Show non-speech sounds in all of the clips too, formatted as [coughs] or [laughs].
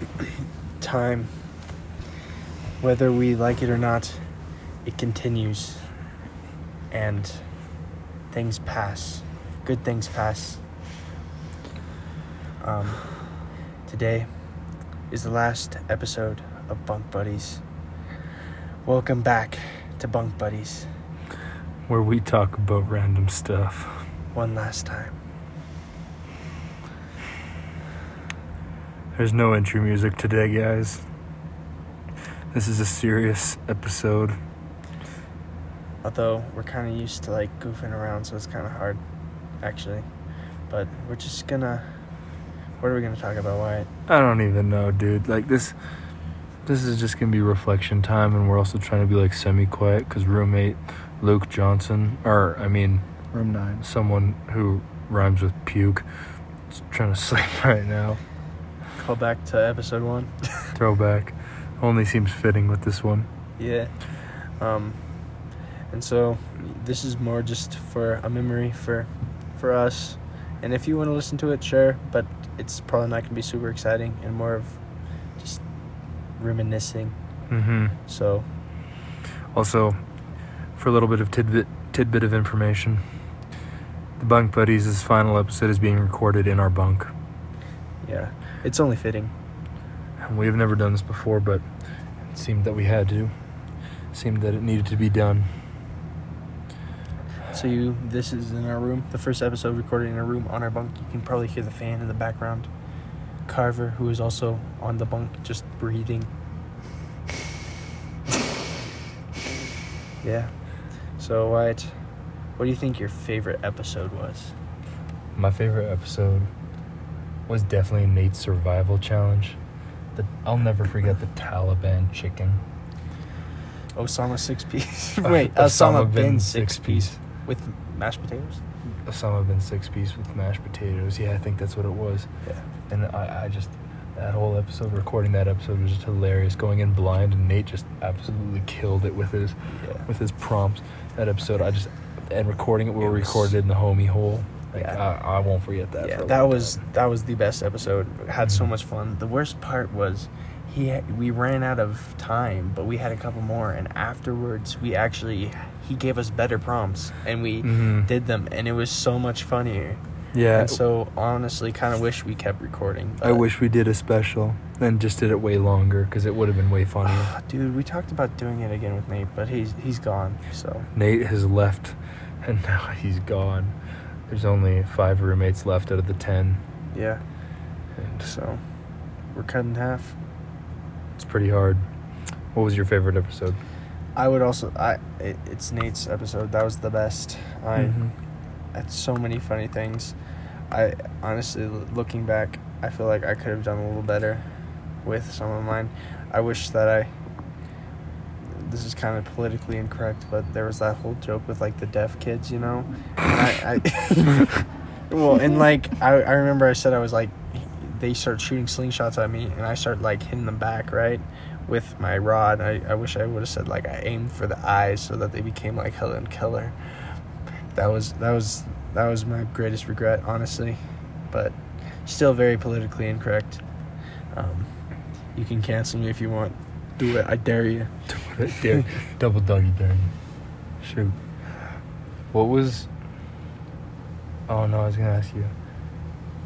[coughs] time, whether we like it or not, it continues. And things pass. Good things pass. Um, today is the last episode of Bunk Buddies. Welcome back to Bunk Buddies where we talk about random stuff. one last time. There's no entry music today, guys. This is a serious episode. Although we're kind of used to like goofing around, so it's kind of hard, actually. But we're just gonna. What are we gonna talk about, Wyatt? I don't even know, dude. Like this this is just going to be reflection time and we're also trying to be like semi-quiet cuz roommate Luke Johnson or I mean Room nine. someone who rhymes with puke is trying to [laughs] sleep right now. Back to episode one. [laughs] Throwback. Only seems fitting with this one. yeah. Um, and so this is more just for a memory for for us. And if you want to listen to it, sure. But it's probably not gonna be super exciting and more of just reminiscing. Mhm. So Also, for a little bit of tidbit tidbit of information, the Bunk Buddies' final episode is being recorded in our bunk. yeah, it's only fitting. And we have never done this before, but it seemed that we had to. seemed that it needed to be done. So you, this is in our room. The first episode recorded in our room on our bunk. You can probably hear the fan in the background. Carver, who is also on the bunk, just breathing. yeah. So Wyatt, what do you think your favorite episode was? My favorite episode was definitely Nate's survival challenge. The, I'll never forget the Taliban chicken. Osama six piece. [laughs] Uh, Wait, Osama Osama, bin bin six six piece with mashed potatoes. Osama bin six piece with mashed potatoes. Yeah, I think that's what it was. Yeah. And I, I just that whole episode, recording that episode was just hilarious. Going in blind, and Nate just absolutely killed it with his Yeah. with his prompts. That episode, I just and recording it, we It were was- recorded in the homie hole. Like, Yeah. I, I won't forget that. yeah, that was time. that was the best episode. Had so Mhm. much fun. The worst part was he we ran out of time, but we had a couple more, and afterwards we actually he gave us better prompts, and we Mhm. did them, and it was so much funnier. Yeah. And so honestly, kind of wish we kept recording. I wish we did a special and just did it way longer because it would have been way funnier. dude. We talked about doing it again with Nate, but he's he's gone. So Nate has left, and [laughs] now he's gone. There's only five roommates left out of the ten, yeah, and so we're cut in half. it's pretty hard. What was your favorite episode? I would also I it, it's Nate's episode. That was the best. I. Mhm. had so many funny things. I honestly, looking back, I feel like I could have done a little better with some of mine. I wish that I. This is kind of politically incorrect, but there was that whole joke with like the deaf kids, you know. I, I [laughs] well, and like I, I remember I said I was like, they start shooting slingshots at me, and I start like hitting them back, right, with my rod. I, I wish I would have said like I aimed for the eyes so that they became like Helen Keller that was that was that was my greatest regret, honestly. But still very politically incorrect. Um, you can cancel me if you want. Do it. I dare you. Do [laughs] it. Dare- double doggy dare you. Shoot. What was? Oh no, I was gonna ask you.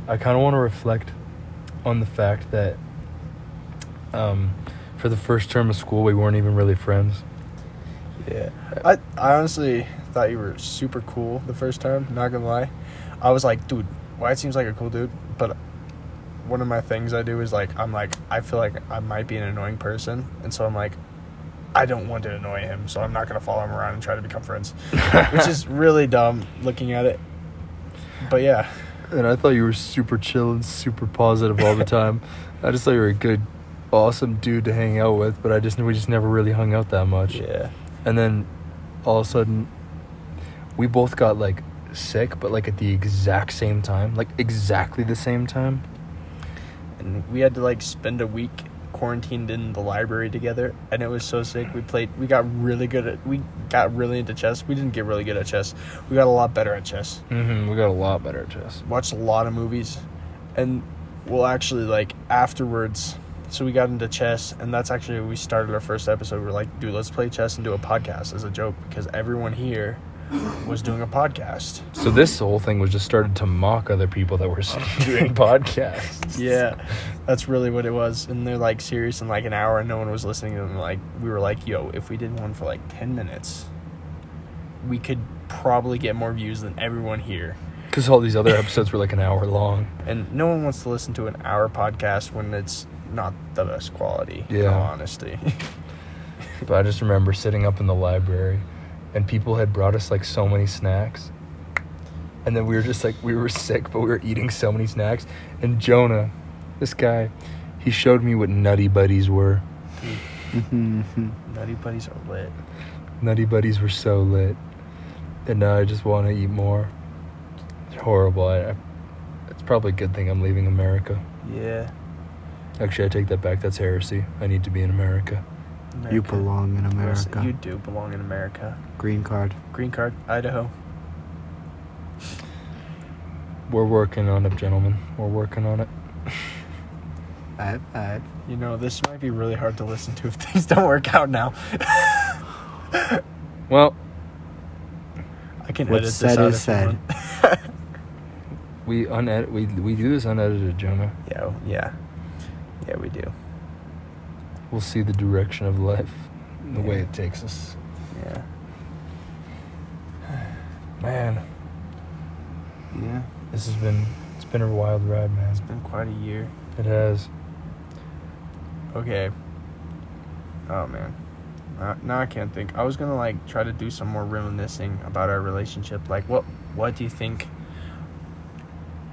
I kind of want to reflect on the fact that, um, for the first term of school, we weren't even really friends. Yeah. I I honestly thought you were super cool the first time. Not gonna lie. I was like, dude, Wyatt seems like a cool dude, but one of my things I do is like I'm like I feel like I might be an annoying person, and so I'm like. I don't want to annoy him, so I'm not gonna follow him around and try to become friends, [laughs] which is really dumb looking at it. But yeah, And I thought you were super chill and super positive all the [laughs] time. I just thought you were a good, awesome dude to hang out with, but I just we just never really hung out that much. yeah, And then all of a sudden, we both got like sick, but like at the exact same time, like exactly the same time. And we had to like spend a week quarantined in the library together and it was so sick we played we got really good at we got really into chess we didn't get really good at chess we got a lot better at chess Mm-hmm. We got a lot better at chess. watched a lot of movies and we'll actually like afterwards so we got into chess, and that's actually we started our first episode. We are like, dude, let's play chess and do a podcast as a joke because everyone here was doing a podcast. So this whole thing was just started to mock other people that were [laughs] doing [laughs] podcasts. Yeah, that's really what it was. And they're like serious in like an hour, and no one was listening to them. Like we were like, yo, if we did one for like ten minutes, we could probably get more views than everyone here. Because all these other episodes were like an hour long. And no one wants to listen to an hour podcast when it's not the best quality. Yeah. Honesty. [laughs] but I just remember sitting up in the library and people had brought us like so many snacks. And then we were just like we were sick, but we were eating so many snacks. And Jonah, this guy, he showed me what Nutty Buddies were. Mm-hmm. Nutty Buddies are lit. Nutty Buddies were so lit, and now I just want to eat more. It's horrible. I, I, it's probably a good thing I'm leaving America. Yeah. Actually, I take that back. That's heresy. I need to be in America. America. You belong in America. You do belong in America. Green card. Green card, Idaho. We're working on it, gentlemen. We're working on it. [laughs] Five, five. You know, this might be really hard to listen to if [laughs] things don't work out now. [laughs] well, I can What's edit this said out is said. we unedit. We we do this unedited, Jonah. Yeah, yeah, yeah. We do we'll see the direction of life, the yeah. way it takes us. Yeah. [sighs] Man. Yeah. This has been it's been a wild ride, man. It's been quite a year. It has. Okay. Oh man. Uh, now I can't think. I was gonna like try to do some more reminiscing about our relationship. Like, what what do you think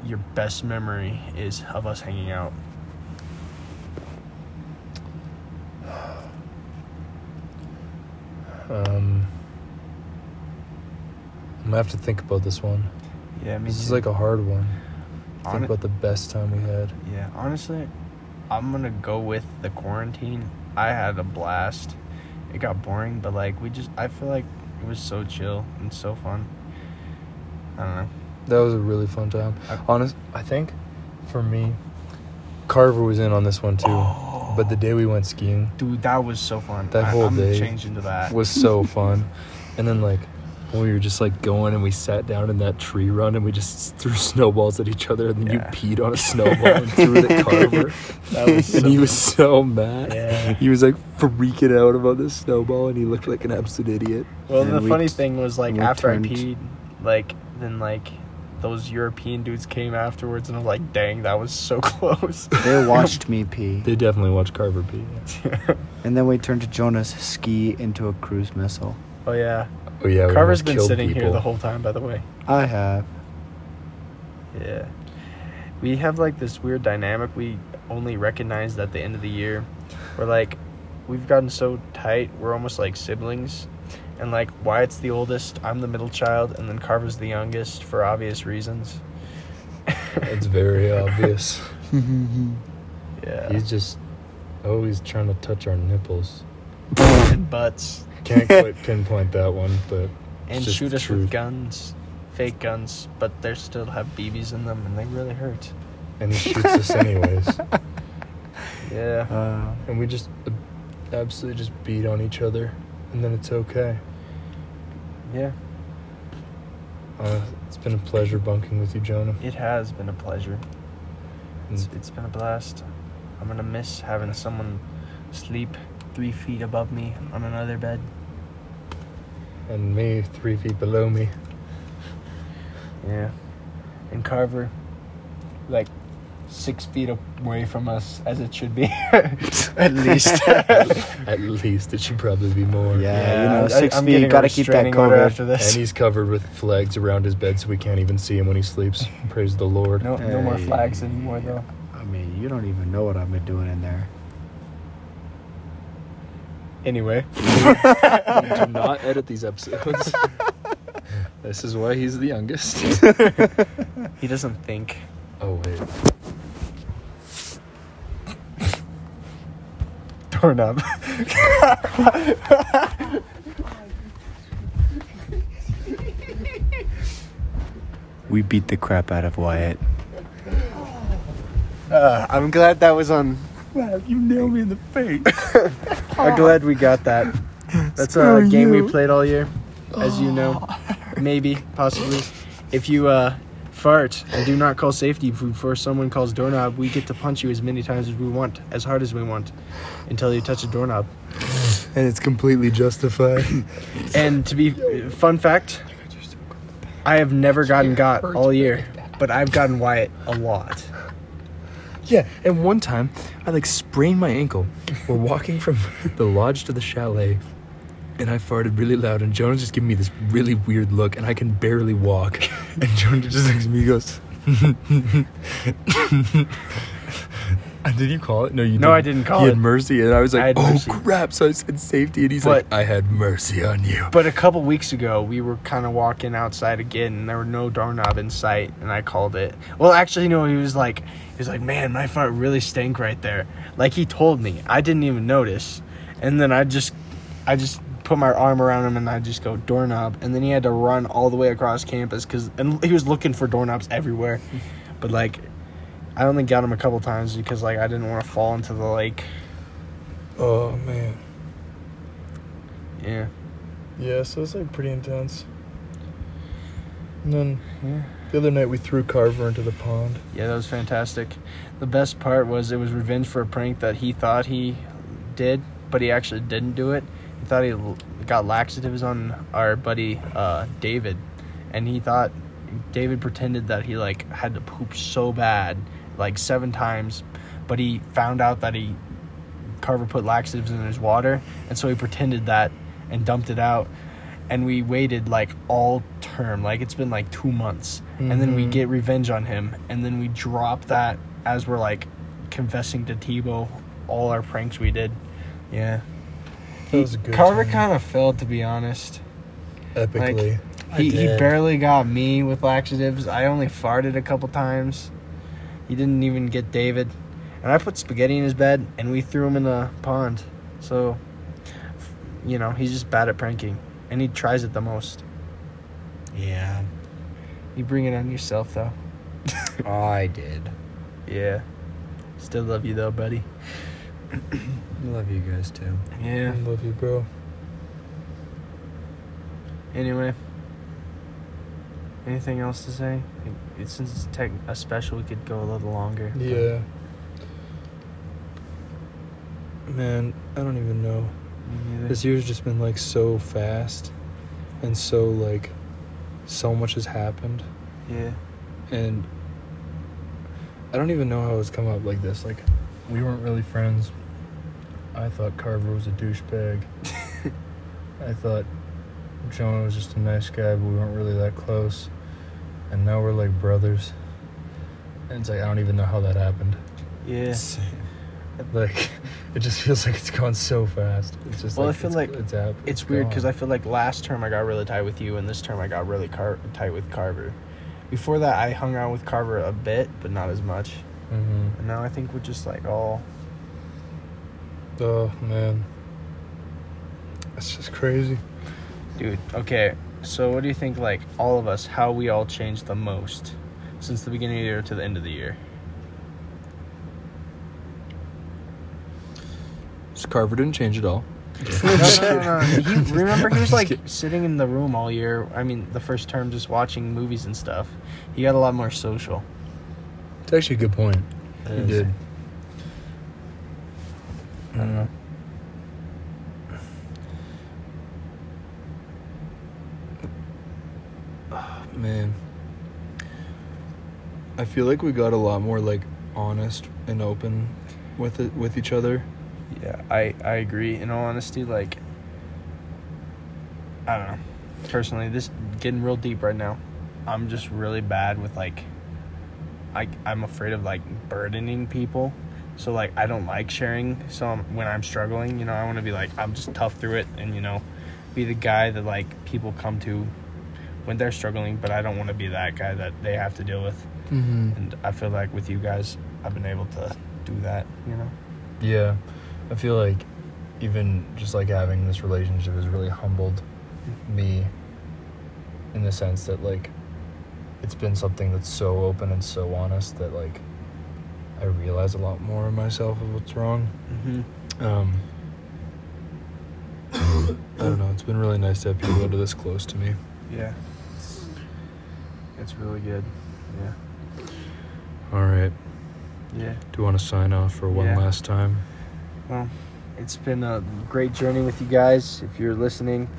your best memory is of us hanging out? Um, I'm gonna have to think about this one. Yeah, this too. is like a hard one. Hon- think about the best time we had. Yeah, honestly, I'm gonna go with the quarantine. I had a blast. It got boring, but like we just, I feel like it was so chill and so fun. I don't know. That was a really fun time. I, Honest, I think for me, Carver was in on this one too. Oh but the day we went skiing, dude, that was so fun. That I, whole I'm day changed into that was so [laughs] fun. and then like when we were just like going and we sat down in that tree run and we just threw [laughs] snowballs at each other and then yeah. you peed on a snowball and threw it at Carver. and so he was so mad. Yeah. He was like freaking out about this snowball and he looked like an absolute idiot. Well, and the funny thing was like after I peed, like then like those European dudes came afterwards, and I was like, dang, that was so [laughs] close. They watched me pee. They definitely watched Carver pee. Yeah. [laughs] and then we turned to Jonah's ski into a cruise missile. Oh yeah. Oh yeah. Carver's been sitting people. here the whole time, by the way. I have. Yeah. We have like this weird dynamic we only recognized at the end of the year. We're like, we've gotten so tight. We're almost like siblings and like Wyatt's the oldest, I'm the middle child, and then Carver's the youngest for obvious reasons. it's very [laughs] obvious. yeah. He's just always trying to touch our nipples and butts. Can't [laughs] quite pinpoint that one, but and shoot us with guns, fake guns, but they still have BBs in them, and they really hurt. And he shoots us [laughs] anyways. Yeah. Uh, and we just absolutely just beat on each other, and then it's okay. Yeah. Uh, it's been a pleasure bunking with you, Jonah. It has been a pleasure. It's, mm. it's been a blast. I'm gonna miss having someone sleep three feet above me on another bed. And me three feet below me. Yeah. And Carver, like six feet away from us as it should be. [laughs] At least. [laughs] At least it should probably be more. Yeah, yeah you know, 6 I, feet. You gotta keep that covered after this. And he's covered with flags around his bed, so we can't even see him when he sleeps. [laughs] Praise the Lord. No, hey. no more flags anymore, though. I mean, you don't even know what I've been doing in there. Anyway, [laughs] do not edit these episodes. [laughs] this is why he's the youngest. he doesn't think. Oh wait. [laughs] doorknob. we beat the crap out of Wyatt. Uh, I'm glad that was on crap! You nailed me in the face. [laughs] I'm glad we got that. That's a game you. we played all year, as you know. Maybe, possibly. If you uh, fart and do not call safety before someone calls doorknob, we get to punch you as many times as we want, as hard as we want, until you touch a doorknob. and it's completely justified. [laughs] And to be, fun fact, I have never gotten got all year, but I've gotten Wyatt a lot. [laughs] Yeah, and one time I like sprained my ankle. We're walking from [laughs] the lodge to the chalet, and I farted really loud, and Jonah just giving me this really weird look, and I can barely walk. [laughs] And Jonah just looks at me, he goes, And [laughs] Did you call it? No, you No, didn't. I didn't call you it. He had mercy, and I was like, had "Oh mercy. crap!" So I said safety, and he's But- like, "I had mercy on you." But a couple weeks ago, we were kind of walking outside again, and there were no doorknob in sight, and I called it. Well, actually, no. He was like, he was like, man, my fart really stank right there. Like he told me, I didn't even notice, and then I just, I just put my arm around him, and I just go doorknob, and then he had to run all the way across campus because, and he was looking for doorknobs everywhere, but like, I only got him a couple times because like I didn't want to fall into the lake. oh man, Yeah. yeah. So it's like pretty intense. And then Yeah. the other night we threw Carver into the pond. Yeah, that was fantastic. The best part was it was revenge for a prank that he thought he did, but he actually didn't do it. He thought he got laxatives on our buddy uh, David, and he thought David pretended that he like had to poop so bad, like seven times, but he found out that he Carver put laxatives in his water, and so he pretended that and dumped it out. And we waited like all term, like it's been like two months, and then we Mhm. get revenge on him, and then we drop that as we're like confessing to Tebow all our pranks we did. Yeah, That was a good Carver kind of failed to be honest. epically. I He he barely got me with laxatives. I only farted a couple times. He didn't even get David, and I put spaghetti in his bed, and we threw him in the pond. So, you know, he's just bad at pranking, and he tries it the most. Yeah, You bring it on yourself though. [laughs] Oh, I did. Yeah. Still love you though, buddy. [clears throat] Love you guys too. Yeah. I love you, bro. Anyway. Anything else to say? It- Since it's tech a special, we could go a little longer. but- Yeah. Man, I don't even know. This year's just been like so fast and so like so much has happened Yeah. and I don't even know how it's come up like this. Like we weren't really friends. I thought Carver was a douchebag. [laughs] I thought Jonah was just a nice guy, but we weren't really that close. And now we're like brothers. And it's like I don't even know how that happened. Yeah. Like [laughs] it just feels like it's gone so fast. It's just Well, like I feel it's, like it's, hap- It's weird because I feel like last term I got really tight with you, and this term I got really car- tight with Carver. Before that, I hung out with Carver a bit, but not as much. Mhm. And now I think we're just like all. Oh man, it's just crazy. Dude, okay. So, what do you think, like, all of us, how we all changed the most since the beginning of the year to the end of the year? So Carver didn't change at all. [laughs] no, no, no, no. He, [laughs] remember, he was like sitting in the room all year. I mean, the first term, just watching movies and stuff. He got a lot more social. It's actually a good point. It He is. did. I don't know. [sighs] Man, I feel like we got a lot more like honest and open with it with each other. Yeah, I I agree. In all honesty, like I don't know. Personally, this getting real deep right now. I'm just really bad with like I I'm afraid of like burdening people. So like I don't like sharing. So I'm, when I'm struggling, you know, I want to be like I'm just tough through it and you know, be the guy that like people come to when they're struggling, but I don't want to be that guy that they have to deal with. Mm-hmm. And I feel like with you guys, I've been able to do that, you know. Yeah, I feel like even just like having this relationship has really humbled me in the sense that like it's been something that's so open and so honest that like I realize a lot more of myself of what's wrong. Mm-hmm. Um, [coughs] I don't know. It's been really nice to have people that are this close to me. Yeah. It's, really good. Yeah. All right. Yeah. Do you want to sign off for one Yeah. last time? Well, it's been a great journey with you guys. If you're listening,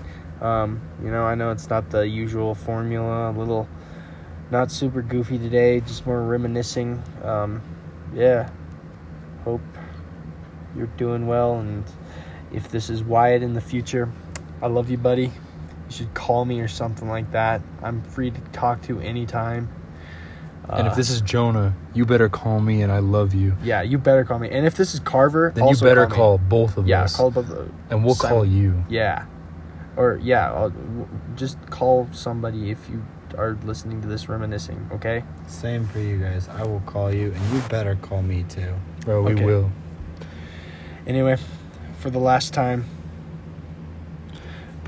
um, you know, I know it's not the usual formula, a little not super goofy today, just more reminiscing. Um, yeah. Hope you're doing well. And if this is Wyatt in the future, I love you, buddy. You should call me or something like that. I'm free to talk to anytime. and if Uh, this is Jonah, you better call me and I love you. yeah, you better call me. And if this is Carver, Then you better me. call, both of Yeah, us. call both. uh, and we'll Simon. call you. Yeah. Or yeah, I'll, w- just call somebody if you are listening to this reminiscing, okay? Same for you guys. I will call you, and you better call me too. Bro, we Okay. will. Anyway, for the last time,